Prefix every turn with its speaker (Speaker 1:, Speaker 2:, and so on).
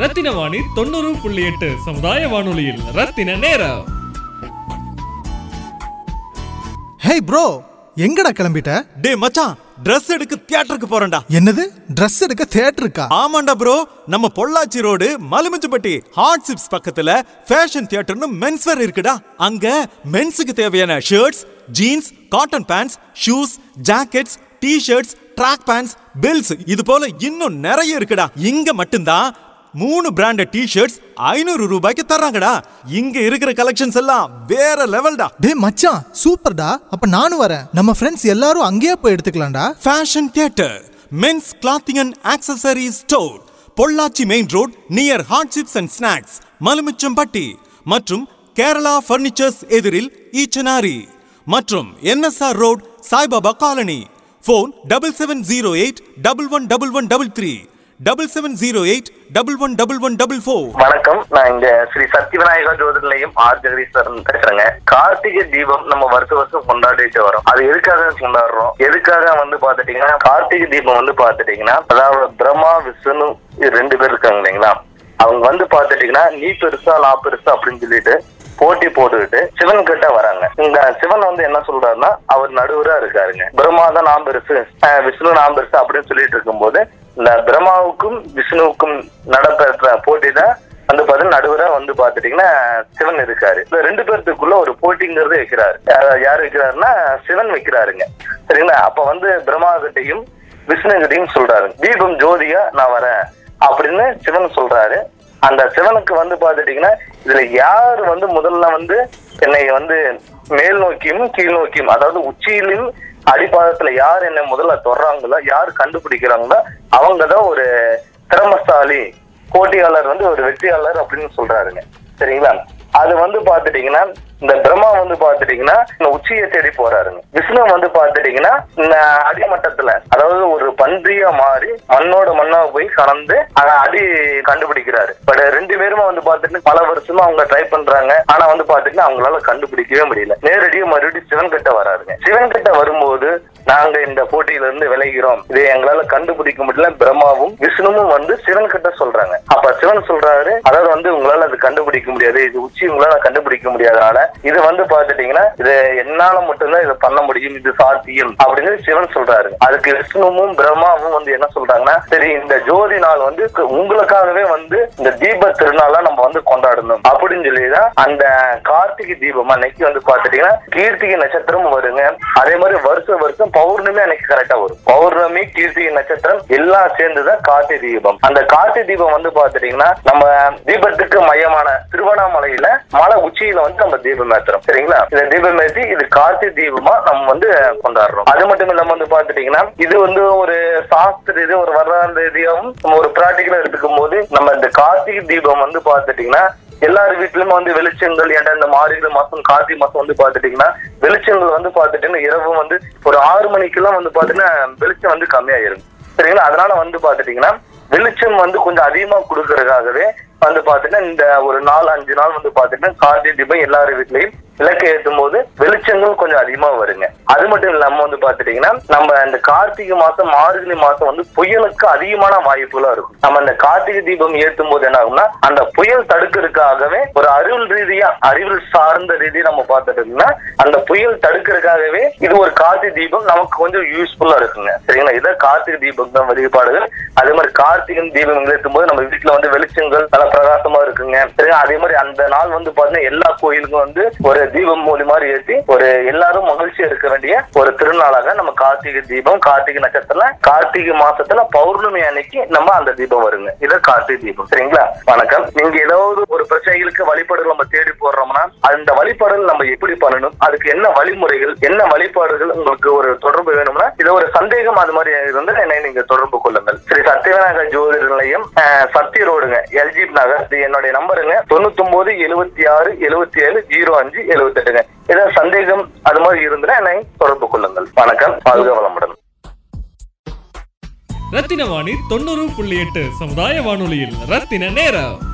Speaker 1: ரத்தின வாணி தொண்ணூறு புள்ளி எட்டு சமுதாய வானொலியில். ரத்தின நேரம்.
Speaker 2: ஹேய் ப்ரோ எங்கடா கிளம்பிட்ட?
Speaker 3: டேய் மச்சான் Dress எடுக்க தியேட்டருக்கு போறேன்டா.
Speaker 2: என்னது? Dress எடுக்க தேட்டருக்கா
Speaker 3: ஆமாண்டா ப்ரோ நம்ம Pollachi road Malumichampatti Hot Chips பக்கத்துல ஃபேஷன் தியேட்டர்னு மென்ஸ் வேர் இருக்குடா. அங்க மென்ஸுக்கு தேவையான shirts jeans cotton pants shoes jackets T shirts track pants belts இது போல இன்னும் நிறைய இருக்குடா. இங்க மட்டும்தான் மூணு பிராண்டட் டி ஷர்ட்ஸ் ஐநூறு ரூபாய்க்கு தர்றாங்கடா. இங்க இருக்கிற கலெக்ஷன்ஸ் எல்லாம் வேற லெவல்டா
Speaker 2: டேய் மச்சான் சூப்பர்டா. அப்ப நானும் வரேன். நம்ம ஃப்ரெண்ட்ஸ் எல்லாரும் அங்கேயே போய் எடுத்துக்கலாம்டா.
Speaker 3: Fashion Theatre men's clothing and accessory store Pollachi main road near Hot Chips and snacks Malumichampatti மற்றும் கேரளா ஃபர்னிச்சர்ஸ் எதிரில் ஈச்சனாரி மற்றும் NSR road Saibaba colony phone double seven zero eight double one double one double three double seven zero eight double one double one double four
Speaker 4: வணக்கம். நான் இங்க ஸ்ரீ சக்தி விநாயகா ஜோதிட நிலையம் R Jegatheeswaran பேசுறேங்க. கார்த்திகை தீபம் நம்ம வருஷ வருஷம் கொண்டாடிட்டு வரோம். அது எதுக்காக கொண்டாடுறோம்? எதுக்காக வந்து பாத்துட்டீங்கன்னா கார்த்திகை தீபம் வந்து பாத்துட்டீங்கன்னா அதாவது பிரம்மா விஷ்ணு ரெண்டு பேர் இருக்காங்க இல்லைங்களா? அவங்க வந்து பாத்துட்டீங்கன்னா நீ பெருசா நான் பெருசா அப்படின்னு சொல்லிட்டு போட்டி போட்டுக்கிட்டு சிவன் கிட்ட வராங்க. இந்த சிவன் வந்து என்ன சொல்றாருன்னா அவர் நடுவரா இருக்காருங்க. பிரம்மா தான் நாம் பெருசு. விஷ்ணு நாம் பெருசு அப்படின்னு சொல்லிட்டு இருக்கும்போது இந்த பிரம்மாவுக்கும் விஷ்ணுவுக்கும் நடப்பெற்ற போட்டி தான் வந்து பாத்தீங்கன்னா நடுவரா வந்து பாத்துட்டீங்கன்னா சிவன் இருக்காரு. இந்த ரெண்டு பேர்த்துக்குள்ள ஒரு போட்டிங்கிறது வைக்கிறாரு. யார் வைக்கிறாருன்னா சிவன் வைக்கிறாருங்க. சரிங்களா? அப்ப வந்து பிரம்மா கிட்டையும் விஷ்ணு கிட்டையும் சொல்றாரு. தீபம் ஜோதியா நான் வரேன் அப்படின்னு சிவன் சொல்றாரு. அந்த சிவனுக்கு வந்து பாத்துட்டீங்கன்னா இதுல யார் வந்து முதல்ல வந்து என்னை வந்து மேல் நோக்கியும் கீழ் நோக்கியும் அதாவது உச்சியிலும் அடிப்பாதத்துல யார் என்னை முதல்ல தொடறாங்களோ யார் கண்டுபிடிக்கிறாங்களோ அவங்க தான் ஒரு திறமசாலி போட்டியாளர் வந்து ஒரு வெற்றியாளர் அப்படின்னு சொல்றாருங்க. சரிங்களா? அது வந்து பாத்துட்டீங்கன்னா இந்த பிரம்மா வந்து பாத்துட்டீங்கன்னா இந்த உச்சியை தேடி போறாருங்க. விஷ்ணு வந்து பாத்துட்டீங்கன்னா இந்த அடிமட்டத்துல அதாவது ஒரு பன்றியா மாறி மண்ணோட மண்ணா போய் கலந்து அடி கண்டுபிடிக்கிறாரு. பட் ரெண்டு பேருமே வந்து பாத்துட்டு பல வருஷமா அவங்க ட்ரை பண்றாங்க. ஆனா வந்து பாத்துட்டீங்கன்னா அவங்களால கண்டுபிடிக்கவே முடியல. நேரடியா மறுபடியும் சிவன் கிட்ட வராருங்க. சிவன் கிட்ட வரும்போது நாங்க இந்த போட்டியில இருந்து விளைகிறோம் இதை எங்களால கண்டுபிடிக்க முடியல. பிரம்மாவும் விஷ்ணுவும் வந்து சிவன் கிட்ட சொல்றாங்க. அப்ப சிவன் சொல்றாரு அதாவது வந்து உங்களால அது கண்டுபிடிக்க முடியாது. இது உச்சி உங்களால கண்டுபிடிக்க முடியாதனால இது வந்து பாத்துட்டீங்கன்னா இது என்னால மட்டும்தான் இதை பண்ண முடியும். இது சாத்தியம் அப்படின்னு சிவன் சொல்றாரு. அதுக்கு விஷ்ணுவும் பிரம்மாவும் வந்து என்ன சொல்றாங்கன்னா சரி இந்த ஜோதி நாள் வந்து உங்களுக்காகவே வந்து இந்த தீப திருநாளா நம்ம வந்து கொண்டாடணும். அப்படின்னு சொல்லிதான் அந்த கார்த்திகை தீபம் அன்னைக்கு வந்து பாத்துட்டீங்கன்னா கீர்த்திகை நட்சத்திரம் வருங்க. அதே மாதிரி வருஷம் வருஷம் பௌர்ணமி அன்னைக்கு கரெக்டா வரும். பௌர்ணமி கீர்த்தி நட்சத்திரம் எல்லாம் சேர்ந்துதான் கார்த்திகை தீபம். அந்த கார்த்திகை தீபம் வந்து பாத்துட்டீங்கன்னா நம்ம தீபத்துக்கு மையமான திருவண்ணாமலையில மலை உச்சியில வந்து நம்ம தீபம் ஏத்துறோம். சரிங்களா? இந்த தீபம் ஏற்றி இது கார்த்தி தீபமா நம்ம வந்து கொண்டாடுறோம். அது மட்டும் இல்லாம வந்து பாத்துட்டீங்கன்னா இது வந்து ஒரு சாஸ்திர இது ஒரு வரலாறு ரீதியாகவும் நம்ம ஒரு பிராக்டிக்கலா எடுத்துக்கும் போது நம்ம இந்த கார்த்திகை தீபம் வந்து பாத்துட்டீங்கன்னா எல்லார் வீட்லயுமே வந்து வெளிச்சங்கள் ஏன்னா இந்த மார்கழி மாசம் கார்த்திகை மாசம் வந்து பாத்துட்டீங்கன்னா வெளிச்சங்கள் வந்து பாத்துட்டீங்கன்னா இரவு வந்து ஒரு ஆறு மணிக்கெல்லாம் வந்து பாத்தீங்கன்னா வெளிச்சம் வந்து கம்மியாயிரும். சரிங்களா? அதனால வந்து பாத்துட்டீங்கன்னா வெளிச்சம் வந்து கொஞ்சம் அதிகமா கொடுக்கறதுக்காகவே வந்து பாத்தீங்கன்னா இந்த ஒரு நாலு அஞ்சு நாள் வந்து பாத்தீங்கன்னா கார்த்திகை தீபம் எல்லார் வீட்லயும் விளக்கு ஏற்றும் போது வெளிச்சங்கள் கொஞ்சம் அதிகமா வருங்க. அது மட்டும் இல்லாம வந்து பாத்துட்டீங்கன்னா நம்ம இந்த கார்த்திகை மாசம் மார்கழி மாசம் வந்து புயலுக்கு அதிகமான வாய்ப்புகளா இருக்கும். நம்ம இந்த கார்த்திகை தீபம் ஏற்றும் போது என்ன ஆகும்னா அந்த புயல் தடுக்கிறதுக்காகவே ஒரு அறிவியல் ரீதியா அறிவியல் சார்ந்த ரீதியா நம்ம பார்த்துட்டோம்னா அந்த புயல் தடுக்கிறதுக்காகவே இது ஒரு கார்த்திகை தீபம் நமக்கு கொஞ்சம் யூஸ்ஃபுல்லா இருக்குங்க. சரிங்களா? இதான் கார்த்திகை தீபம் தான் வழிபாடுகள். அதே மாதிரி கார்த்திகை தீபம் ஏற்றும் போது நம்ம வீட்டுல வந்து வெளிச்சங்கள் நல்லா பிரகாசமா இருக்குங்க. சரிங்களா? அதே மாதிரி அந்த நாள் வந்து பாத்தீங்கன்னா எல்லா கோயிலுக்கும் வந்து ஒரு தீபம் மூலி மாதிரி ஏற்றி ஒரு எல்லாரும் மகிழ்ச்சியா இருக்க வேண்டிய ஒரு திருநாளாக நம்ம கார்த்திகை தீபம் கார்த்திகை நட்சத்திரம் கார்த்திகை மாசத்துல பௌர்ணமி அன்னைக்கு நம்ம அந்த தீபம் வருங்க. இது கார்த்திகை தீபம். சரிங்களா? வணக்கம். நீங்க ஏதாவது ஒரு பிரச்சனைகளுக்கு வழிபாடுகள் நம்ம தேடி போடுறோம்னா அந்த வழிபாடுகள் நம்ம எப்படி பண்ணணும்? அதுக்கு என்ன வழிமுறைகள் என்ன வழிபாடுகள் உங்களுக்கு ஒரு தொடர்பு வேணும்னா இது ஒரு சந்தேகம் அது மாதிரி இருந்து என்னை நீங்க தொடர்பு கொள்ளுங்கள். ஸ்ரீ சத்யநாக ஜோதிட நிலையம் சத்தி ரோடுங்க. எல்ஜி நகர். என்னுடைய நம்பருங்க. தொண்ணூத்தி ஒன்பது எழுபத்தி ஆறு எழுபத்தி ஏழு ஜீரோ அஞ்சு எழுபத்தெட்டுங்க ஏதாவது சந்தேகம் அது மாதிரி இருந்தா என்னை தொடர்பு கொள்ளுங்கள். வணக்கம். பாதுகா வளமுடன்.
Speaker 1: ரத்தின வாணி தொண்ணூறு புள்ளி எட்டு சமுதாய வானொலியில் ரத்தின நேரம்.